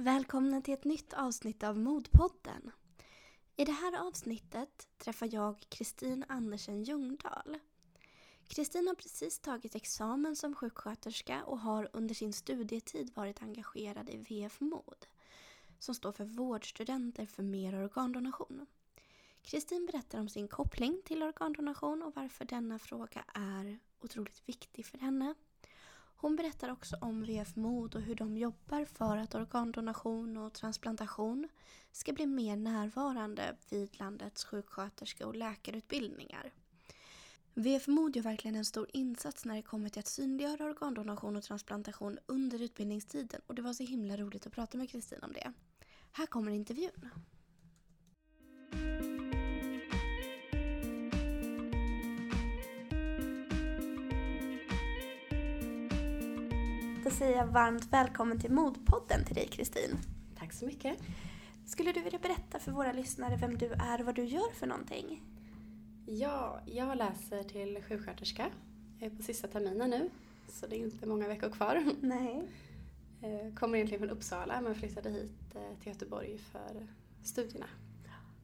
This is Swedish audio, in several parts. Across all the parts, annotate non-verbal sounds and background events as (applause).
Välkomna till ett nytt avsnitt av Modpodden. I det här avsnittet träffar jag Kristin Andersen Ljungdahl. Kristin har precis tagit examen som sjuksköterska och har under sin studietid varit engagerad i VF Mod som står för Vårdstudenter för mer organdonation. Kristin berättar om sin koppling till organdonation och varför denna fråga är otroligt viktig för henne. Hon berättar också om VF Mod och hur de jobbar för att organdonation och transplantation ska bli mer närvarande vid landets sjuksköterske och läkarutbildningar. VF Mod gör verkligen en stor insats när det kommer till att synliggöra organdonation och transplantation under utbildningstiden och det var så himla roligt att prata med Kristin om det. Här kommer intervjun. Säger jag varmt välkommen till Modpodden till dig Kristin. Tack så mycket. Skulle du vilja berätta för våra lyssnare vem du är och vad du gör för någonting? Ja, jag läser till sjuksköterska. Jag är på sista terminen nu, så det är inte många veckor kvar. Nej. Jag kommer egentligen från Uppsala men flyttade hit eh, till Göteborg för studierna.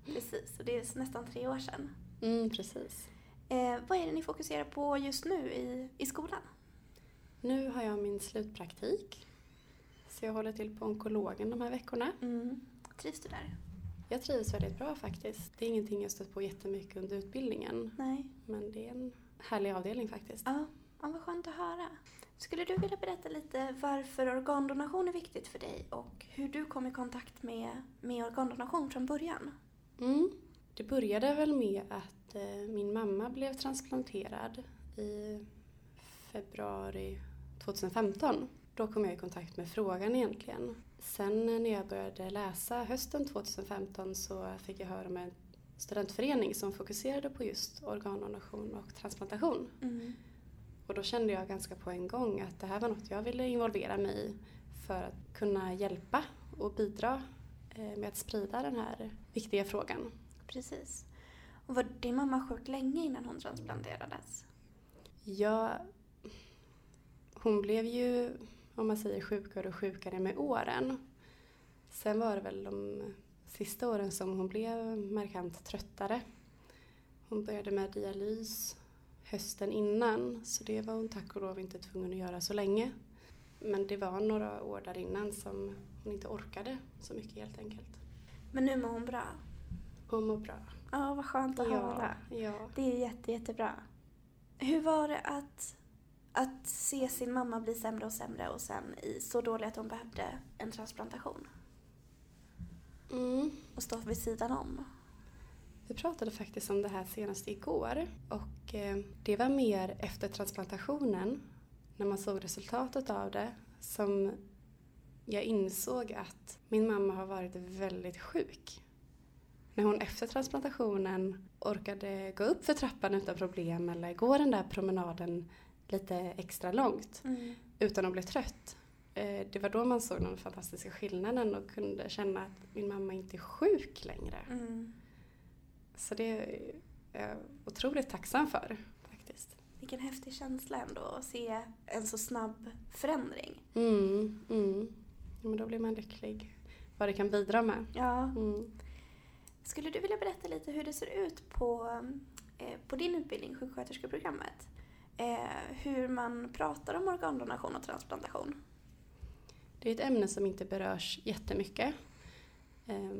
Precis, och det är nästan tre år sedan. Mm, precis. Eh, vad är det ni fokuserar på just nu i, i skolan? Nu har jag min slutpraktik. Så jag håller till på onkologen de här veckorna. Mm. Trivs du där? Jag trivs väldigt bra faktiskt. Det är ingenting jag stött på jättemycket under utbildningen. Nej. Men det är en härlig avdelning faktiskt. Ja, ja vad skönt att höra. Skulle du vilja berätta lite varför organdonation är viktigt för dig och hur du kom i kontakt med, med organdonation från början? Mm. Det började väl med att eh, min mamma blev transplanterad i februari 2015. Då kom jag i kontakt med frågan egentligen. Sen när jag började läsa hösten 2015 så fick jag höra om en studentförening som fokuserade på just organdonation och transplantation. Mm. Och då kände jag ganska på en gång att det här var något jag ville involvera mig i för att kunna hjälpa och bidra eh, med att sprida den här viktiga frågan. Precis. Och var din mamma sjuk länge innan hon transplanterades? Ja, hon blev ju, om man säger sjukare och sjukare med åren. Sen var det väl de sista åren som hon blev markant tröttare. Hon började med dialys hösten innan så det var hon tack och lov inte tvungen att göra så länge. Men det var några år där innan som hon inte orkade så mycket helt enkelt. Men nu mår hon bra? Hon mår bra. Ja, vad skönt att ja, höra. Ja. Det är jätte, jättebra. Hur var det att, att se sin mamma bli sämre och sämre och sen i så dålig att hon behövde en transplantation? Mm. Och stå vid sidan om? Vi pratade faktiskt om det här senast igår och eh, det var mer efter transplantationen, när man såg resultatet av det, som jag insåg att min mamma har varit väldigt sjuk. När hon efter transplantationen orkade gå upp för trappan utan problem eller gå den där promenaden lite extra långt Mm. utan att bli trött. Eh, Det var då man såg den fantastiska skillnaden och kunde känna att min mamma inte är sjuk längre. Mm. Så det är jag otroligt tacksam för faktiskt. Vilken häftig känsla ändå att se en så snabb förändring. Mm, mm. Ja, men då blir man lycklig vad det kan bidra med. Ja. Mm. Skulle du vilja berätta lite hur det ser ut på, eh, på din utbildning, sjuksköterskeprogrammet? Eh, hur man pratar om organdonation och transplantation? Det är ett ämne som inte berörs jättemycket. Eh,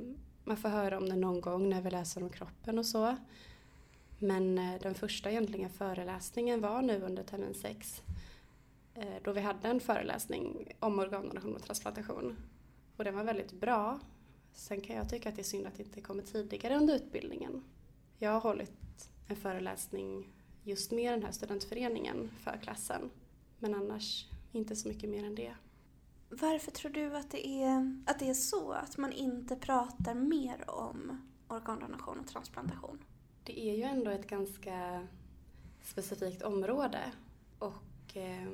Man får höra om det någon gång när vi läser om kroppen och så. Men eh, den första egentligen föreläsningen var nu under termin 6. Eh, då vi hade en föreläsning om organdonation och transplantation. Och den var väldigt bra. Sen kan jag tycka att det är synd att det inte kommer tidigare under utbildningen. Jag har hållit en föreläsning just med den här studentföreningen för klassen. Men annars inte så mycket mer än det. Varför tror du att det, är, att det är så? Att man inte pratar mer om organdonation och transplantation? Det är ju ändå ett ganska specifikt område. Och eh,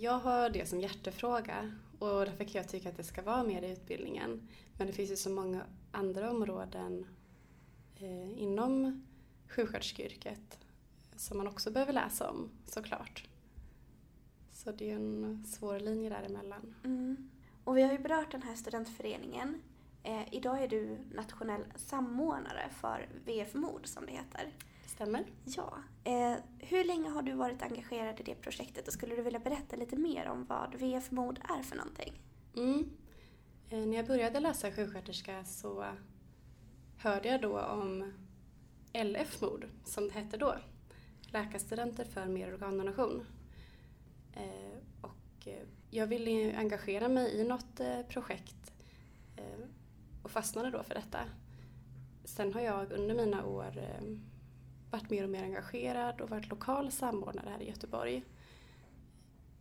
jag- har det som hjärtefråga och därför kan jag tycka att det ska vara mer i utbildningen. Men det finns ju så många andra områden eh, inom sjuksköterskeyrket som man också behöver läsa om såklart. Så det är en svår linje däremellan. Mm. Och vi har ju berört den här studentföreningen. Eh, idag är du nationell samordnare för VF Mod som det heter. Stämmer. Ja. Eh, hur länge har du varit engagerad i det projektet och skulle du vilja berätta lite mer om vad VF Mod är för någonting? Mm. Eh, när jag började läsa sjuksköterska så hörde jag då om LF-mord, som det hette då. Läkarstudenter för mer organdonation. Eh, och eh, jag ville engagera mig i något eh, projekt och fastnade då för detta. Sen har jag under mina år varit mer och mer engagerad och varit lokal samordnare här i Göteborg.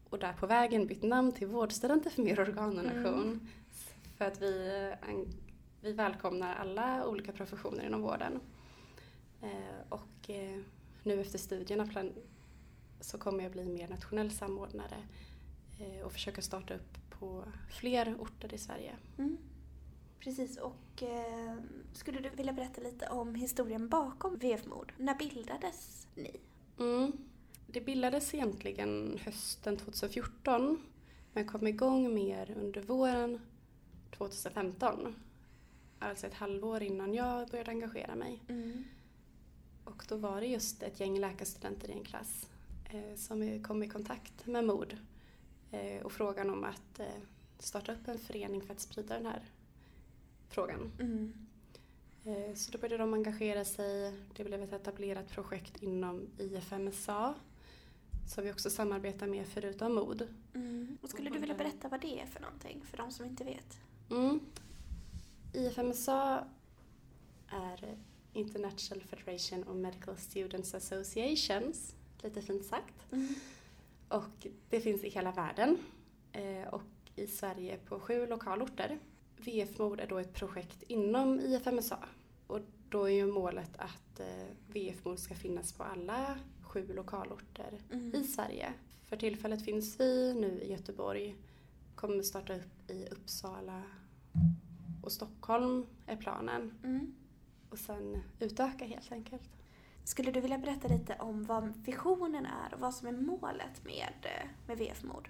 Och där på vägen bytt namn till Vårdstudenter för mer organdonation. Mm. För att vi, vi välkomnar alla olika professioner inom vården. Och nu efter studierna plan- så kommer jag bli mer nationell samordnare eh, och försöka starta upp på fler orter i Sverige. Mm. Precis, och eh, skulle du vilja berätta lite om historien bakom VF Mod? När bildades ni? Mm. Det bildades egentligen hösten 2014 men kom igång mer under våren 2015. Alltså ett halvår innan jag började engagera mig. Mm. Och då var det just ett gäng läkarstudenter i en klass eh, som kom i kontakt med MOD eh, och frågan om att eh, starta upp en förening för att sprida den här frågan. Mm. Eh, så då började de engagera sig. Det blev ett etablerat projekt inom IFMSA som vi också samarbetar med förutom MOD. Mm. Och skulle du vilja berätta vad det är för någonting för de som inte vet? Mm. IFMSA är International Federation of Medical Students Associations, lite fint sagt. Mm. Och det finns i hela världen eh, och i Sverige på sju lokalorter. VF-mod är då ett projekt inom IFMSA och då är ju målet att eh, VF-mod ska finnas på alla sju lokalorter Mm. i Sverige. För tillfället finns vi nu i Göteborg, kommer starta upp i Uppsala och Stockholm är planen Mm. Och sen utöka helt enkelt. Skulle du vilja berätta lite om vad visionen är och vad som är målet med, eh, med VF Mod?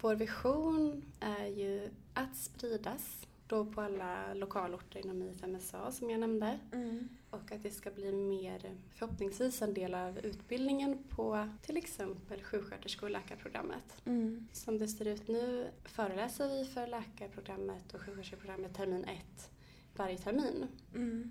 Vår vision är ju att spridas då på alla lokalorter inom IFMSA som jag nämnde Mm. och att det ska bli mer, förhoppningsvis en del av utbildningen på till exempel sjuksköterske och läkarprogrammet. Mm. Som det ser ut nu föreläser vi för läkarprogrammet och sjuksköterskeprogrammet termin 1 varje termin. Mm.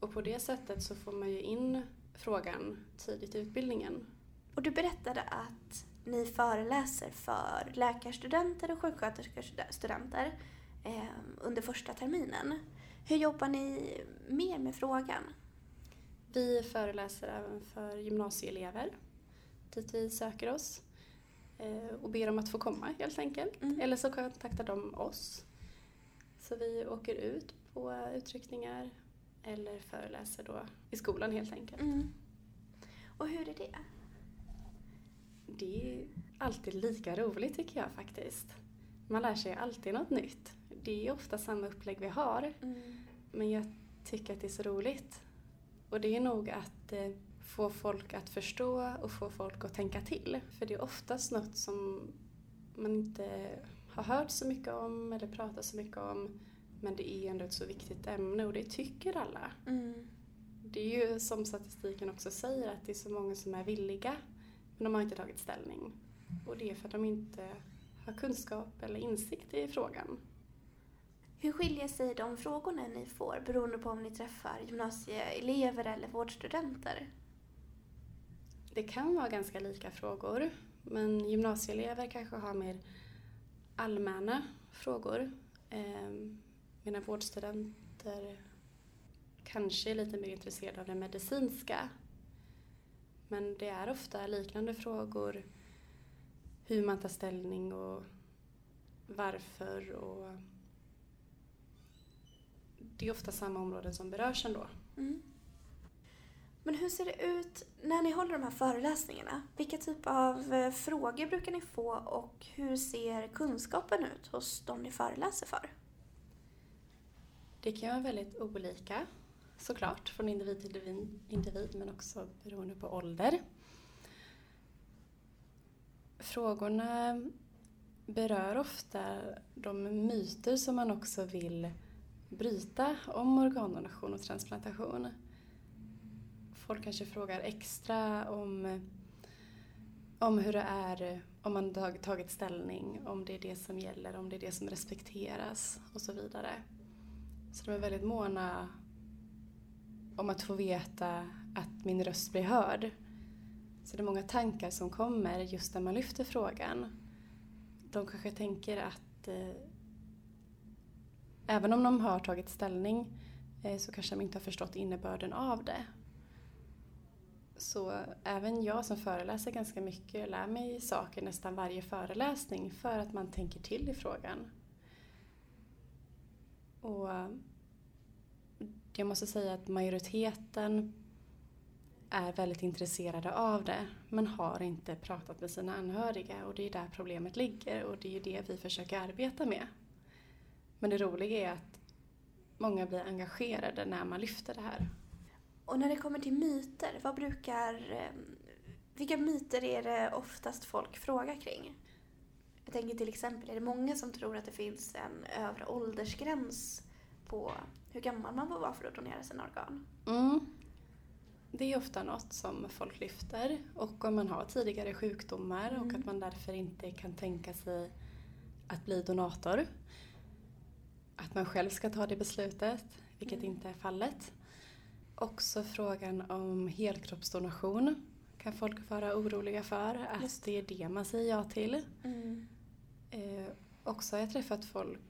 Och på det sättet så får man ju in frågan tidigt i utbildningen. Och du berättade att ni föreläser för läkarstudenter och sjuksköterskestudenter eh, under första terminen. Hur jobbar ni mer med frågan? Vi föreläser även för gymnasieelever dit vi söker oss eh, och ber om att få komma helt enkelt. Mm. Eller så kontaktar de oss. Så vi åker ut på utryckningar eller föreläser då i skolan helt enkelt. Mm. Och hur är det? Det är alltid lika roligt tycker jag faktiskt. Man lär sig alltid något nytt. Det är ofta samma upplägg vi har Mm. men jag tycker att det är så roligt. Och det är nog att eh, få folk att förstå och få folk att tänka till. För det är oftast något som man inte har hört så mycket om eller pratat så mycket om. Men det är ändå ett så viktigt ämne och det tycker alla. Mm. Det är ju som statistiken också säger att det är så många som är villiga men de har inte tagit ställning. Och det är för att de inte har kunskap eller insikt i frågan. Hur skiljer sig de frågorna ni får beroende på om ni träffar gymnasieelever eller vårdstudenter? Det kan vara ganska lika frågor, men gymnasieelever kanske har mer allmänna frågor. Mina medan vårdstudenter kanske är lite mer intresserade av det medicinska. Men det är ofta liknande frågor. Hur man tar ställning och varför och det är ofta samma områden som berörs ändå. Mm. Men hur ser det ut när ni håller de här föreläsningarna? Vilka typ av eh, frågor brukar ni få och hur ser kunskapen ut hos de ni föreläser för? Det kan vara väldigt olika såklart från individ till individ- men också beroende på ålder. Frågorna berör ofta de myter som man också vill bryta om organdonation och transplantation. Folk kanske frågar extra om, om hur det är om man tagit ställning, om det är det som gäller, om det är det som respekteras och så vidare. Så de är väldigt måna om att få veta att min röst blir hörd. Så det är många tankar som kommer just när man lyfter frågan. De kanske tänker att eh, även om de har tagit ställning eh, så kanske de inte har förstått innebörden av det. Så även jag som föreläser ganska mycket lär mig saker nästan varje föreläsning för att man tänker till i frågan. Och eh, jag måste säga att majoriteten är väldigt intresserade av det men har inte pratat med sina anhöriga och det är där problemet ligger och det är ju det vi försöker arbeta med. Men det roliga är att många blir engagerade när man lyfter det här. Och när det kommer till myter, vad brukar... Eh, vilka myter är det oftast folk frågar kring? Jag tänker till exempel, är det många som tror att det finns en övre åldersgräns på hur gammal man får vara för att donera sina organ? Mm. Det är ofta något som folk lyfter och om man har tidigare sjukdomar mm. och att man därför inte kan tänka sig att bli donator. Att man själv ska ta det beslutet, vilket mm. inte är fallet. Också frågan om helkroppsdonation kan folk vara oroliga för, att Just. det är det man säger ja till. Mm. Eh, också har jag träffat folk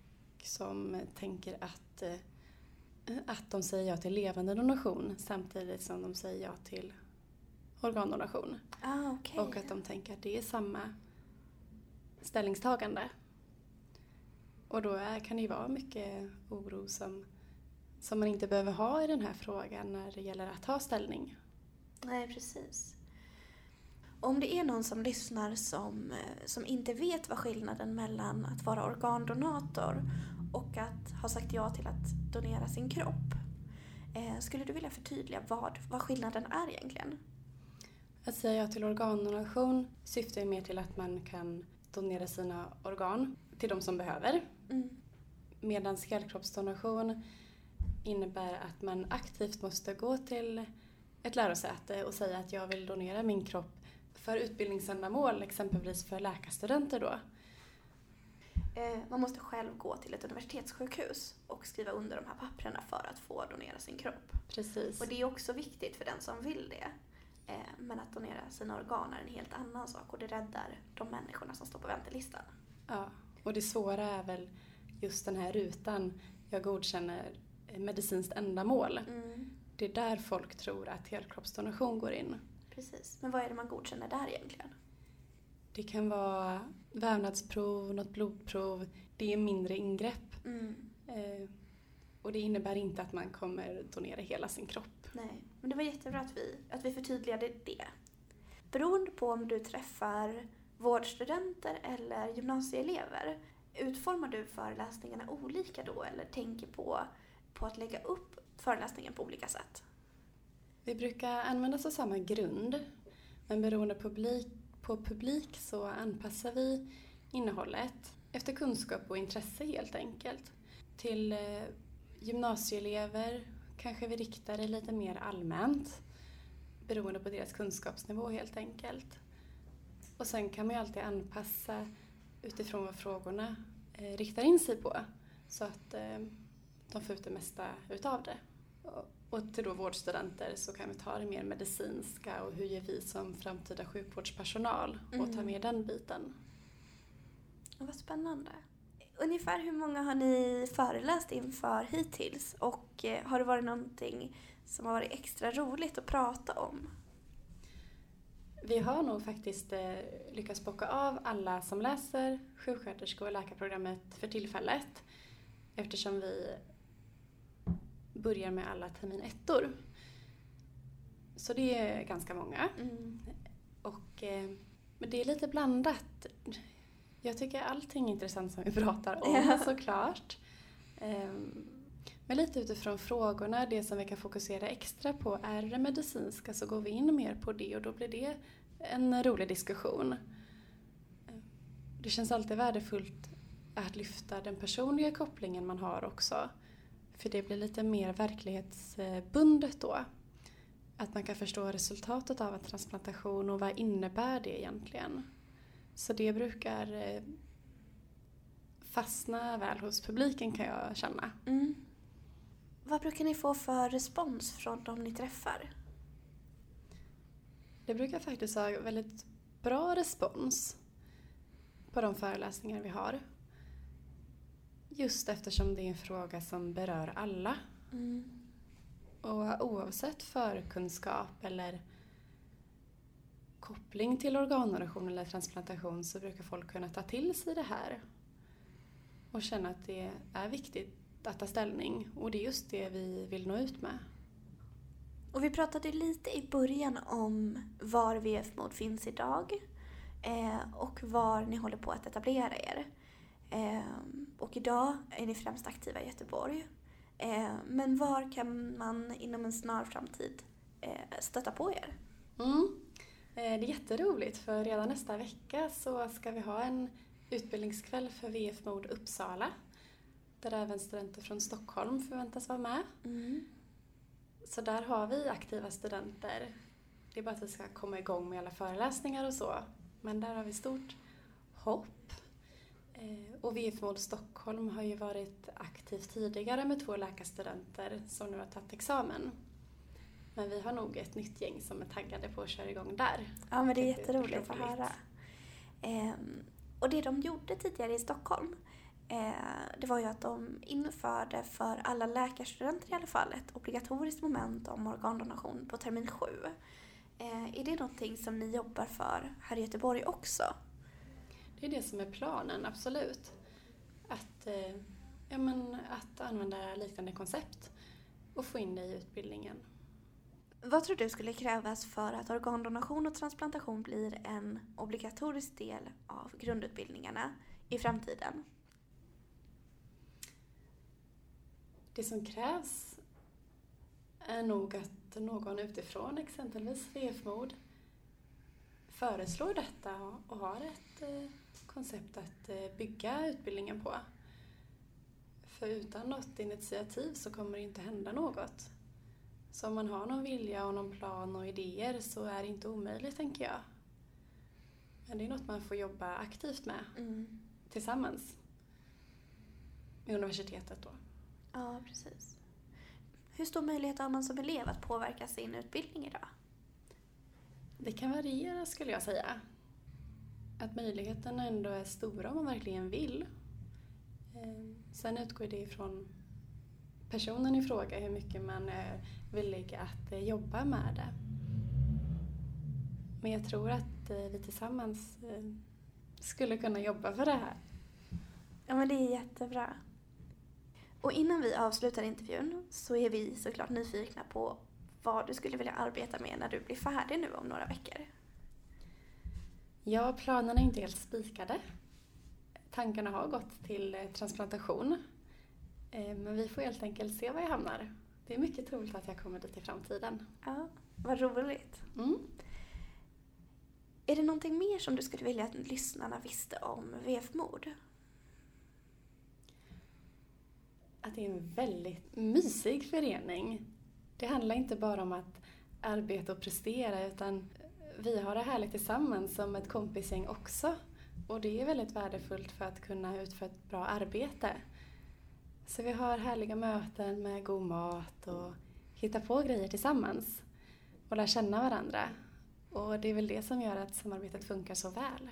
som tänker att, eh, att de säger ja till levande donation samtidigt som de säger ja till organdonation. Ah, okay. Och att de tänker att det är samma ställningstagande. Och då är, kan det ju vara mycket oro som som man inte behöver ha i den här frågan när det gäller att ta ställning. Nej, precis. Om det är någon som lyssnar som, eh, som inte vet vad skillnaden mellan att vara organdonator och att ha sagt ja till att donera sin kropp. Eh, skulle du vilja förtydliga vad, vad skillnaden är egentligen? Att säga ja till organdonation syftar ju mer till att man kan donera sina organ till de som behöver. Mm. Medan helkroppsdonation innebär att man aktivt måste gå till ett lärosäte och säga att jag vill donera min kropp för utbildningsändamål, exempelvis för läkarstudenter då. Eh, man måste själv gå till ett universitetssjukhus och skriva under de här papperna för att få donera sin kropp. Precis. Och det är också viktigt för den som vill det. Eh, men att donera sina organ är en helt annan sak och det räddar de människorna som står på väntelistan. Ja, och det svåra är väl just den här rutan. Jag godkänner medicinskt ändamål. Mm. Det är där folk tror att helkroppsdonation går in. Precis. Men vad är det man godkänner där egentligen? Det kan vara vävnadsprov, något blodprov. Det är mindre ingrepp. Mm. Eh, och det innebär inte att man kommer donera hela sin kropp. Nej, men det var jättebra att vi, att vi förtydligade det. Beroende på om du träffar vårdstudenter eller gymnasieelever, utformar du föreläsningarna olika då eller tänker på på att lägga upp föreläsningen på olika sätt? Vi brukar använda oss av samma grund, men beroende publik, på publik så anpassar vi innehållet efter kunskap och intresse helt enkelt. Till eh, gymnasieelever kanske vi riktar det lite mer allmänt beroende på deras kunskapsnivå helt enkelt. Och sen kan man ju alltid anpassa utifrån vad frågorna eh, riktar in sig på. Så att eh, de får ut det mesta utav det. Och till då vårdstudenter så kan vi ta det mer medicinska och hur gör vi som framtida sjukvårdspersonal och mm. ta med den biten. Vad spännande. Ungefär hur många har ni föreläst inför hittills och eh, har det varit någonting som har varit extra roligt att prata om? Vi har nog faktiskt eh, lyckats bocka av alla som läser sjuksköterske och läkarprogrammet för tillfället eftersom vi börjar med alla termin ettor. Så det är ganska många. Mm. Och, eh, men det är lite blandat. Jag tycker allting är intressant som vi pratar om (laughs) ja. såklart. Eh, men lite utifrån frågorna, det som vi kan fokusera extra på är det medicinska så går vi in mer på det och då blir det en rolig diskussion. det känns alltid värdefullt att lyfta den personliga kopplingen man har också. För det blir lite mer verklighetsbundet då. Att man kan förstå resultatet av en transplantation och vad innebär det egentligen. Så det brukar eh, fastna väl hos publiken kan jag känna. Mm. Vad brukar ni få för respons från de ni träffar? Det brukar faktiskt ha väldigt bra respons på de föreläsningar vi har. Just eftersom det är en fråga som berör alla. Mm. Och oavsett förkunskap eller koppling till organdonation eller transplantation så brukar folk kunna ta till sig det här och känna att det är viktigt att ta ställning och det är just det vi vill nå ut med. Och vi pratade lite i början om var VF-mod finns idag eh, och var ni håller på att etablera er. Och idag är ni främst aktiva i Göteborg. Eh, men var kan man inom en snar framtid eh, stöta på er? Mm. Eh, det är jätteroligt för redan nästa vecka så ska vi ha en utbildningskväll för VF Mod Uppsala där även studenter från Stockholm förväntas vara med. Mm. Så där har vi aktiva studenter. Det är bara att vi ska komma igång med alla föreläsningar och så. Men där har vi stort hopp. Eh, och VF Mod Stockholm har ju varit aktivt tidigare med två läkarstudenter som nu har tagit examen. Men vi har nog ett nytt gäng som är taggade på att köra igång där. Ja, men det är jätteroligt att roligt. höra. Ehm, och det de gjorde tidigare i Stockholm, eh, det var ju att de införde för alla läkarstudenter i alla fall ett obligatoriskt moment om organdonation på termin sju. Eh, är det någonting som ni jobbar för här i Göteborg också? Det är det som är planen, absolut. Att, eh, ja, men, att använda liknande koncept och få in det i utbildningen. Vad tror du skulle krävas för att organdonation och transplantation blir en obligatorisk del av grundutbildningarna i framtiden? Det som krävs är nog att någon utifrån, exempelvis VF-mod, föreslår detta och- har ett eh, koncept att eh, bygga utbildningen på. För utan något initiativ så kommer det inte hända något. Så om man har någon vilja och någon plan och idéer så är det inte omöjligt, tänker jag. Men det är något man får jobba aktivt med Mm. tillsammans med universitetet då. Ja, precis. Hur stor möjlighet har man som elev att påverka sin utbildning idag? Det kan variera skulle jag säga. Att möjligheterna ändå är stora om man verkligen vill. Ehm, sen utgår det ifrån personen i fråga hur mycket man är villig att eh, jobba med det. Men jag tror att eh, vi tillsammans eh, skulle kunna jobba för det här. Ja, men det är jättebra. Och innan vi avslutar intervjun så är vi såklart nyfikna på vad du skulle vilja arbeta med när du blir färdig nu om några veckor. Ja, planerna är inte helt spikade. Tankarna har gått till eh, transplantation. Eh, Men vi får helt enkelt se var jag hamnar. Det är mycket troligt att jag kommer dit i framtiden. Ja, vad roligt. Mm. Är det någonting mer som du skulle vilja att lyssnarna visste om VF-mord? Att det är en väldigt mysig förening. Det handlar inte bara om att arbeta och prestera utan vi har det härligt tillsammans som ett kompisgäng också. Och det är väldigt värdefullt för att kunna utföra ett bra arbete. Så vi har härliga möten med god mat och hitta på grejer tillsammans. Och lära känna varandra. Och det är väl det som gör att samarbetet funkar så väl.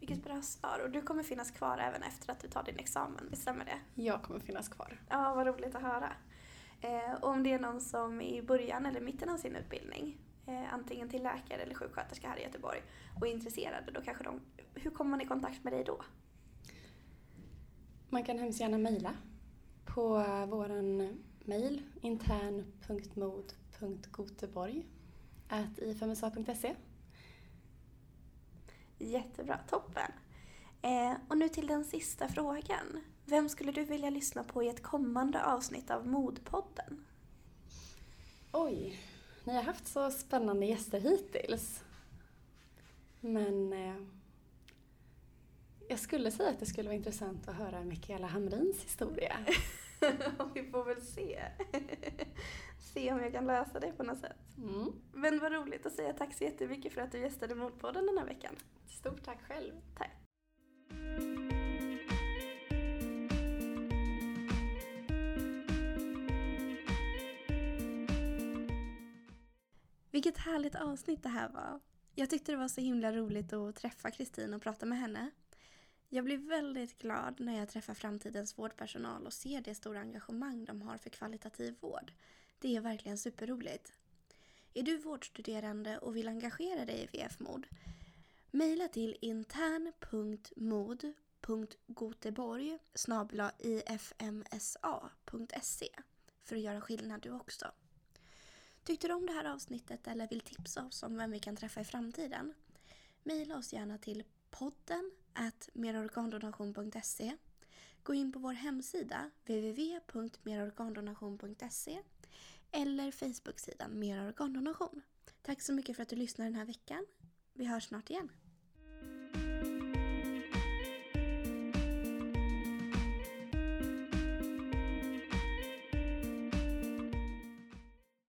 Vilket bra svar. Och du kommer finnas kvar även efter att du tar din examen, visst stämmer det? Jag kommer finnas kvar. Ja, vad roligt att höra. Eh, om det är någon som är i början eller mitten av sin utbildning, eh, antingen till läkare eller sjuksköterska här i Göteborg, och är intresserade, då kanske de... Hur kommer man i kontakt med dig då? Man kan hemskt gärna mejla på våran mejl intern.mod.goteborg ifmsa.se. Jättebra, toppen. Eh, och nu till den sista frågan. Vem skulle du vilja lyssna på i ett kommande avsnitt av Modpodden? Oj, ni har haft så spännande gäster hittills. Men eh, Jag skulle säga att det skulle vara intressant att höra Mikaela Hamrins historia. (laughs) Vi får väl se. (laughs) se om jag kan lösa det på något sätt. Mm. Men vad roligt att säga tack så jättemycket för att du gästade Mordpodden den här veckan. Stort tack själv. Tack. Vilket härligt avsnitt det här var. Jag tyckte det var så himla roligt att träffa Kristin och prata med henne. Jag blir väldigt glad när jag träffar framtidens vårdpersonal och ser det stora engagemang de har för kvalitativ vård. Det är verkligen superroligt. Är du vårdstuderande och vill engagera dig i VF-mod? Mejla till intern.mod.goteborg ifmsa.se för att göra skillnad du också. Tyckte du om det här avsnittet eller vill tipsa oss om vem vi kan träffa i framtiden? Mejla oss gärna till podden at merorgandonation.se Gå in på vår hemsida www.merorgandonation.se eller Facebooksidan Mer organdonation. Tack så mycket för att du lyssnade den här veckan. Vi hörs snart igen.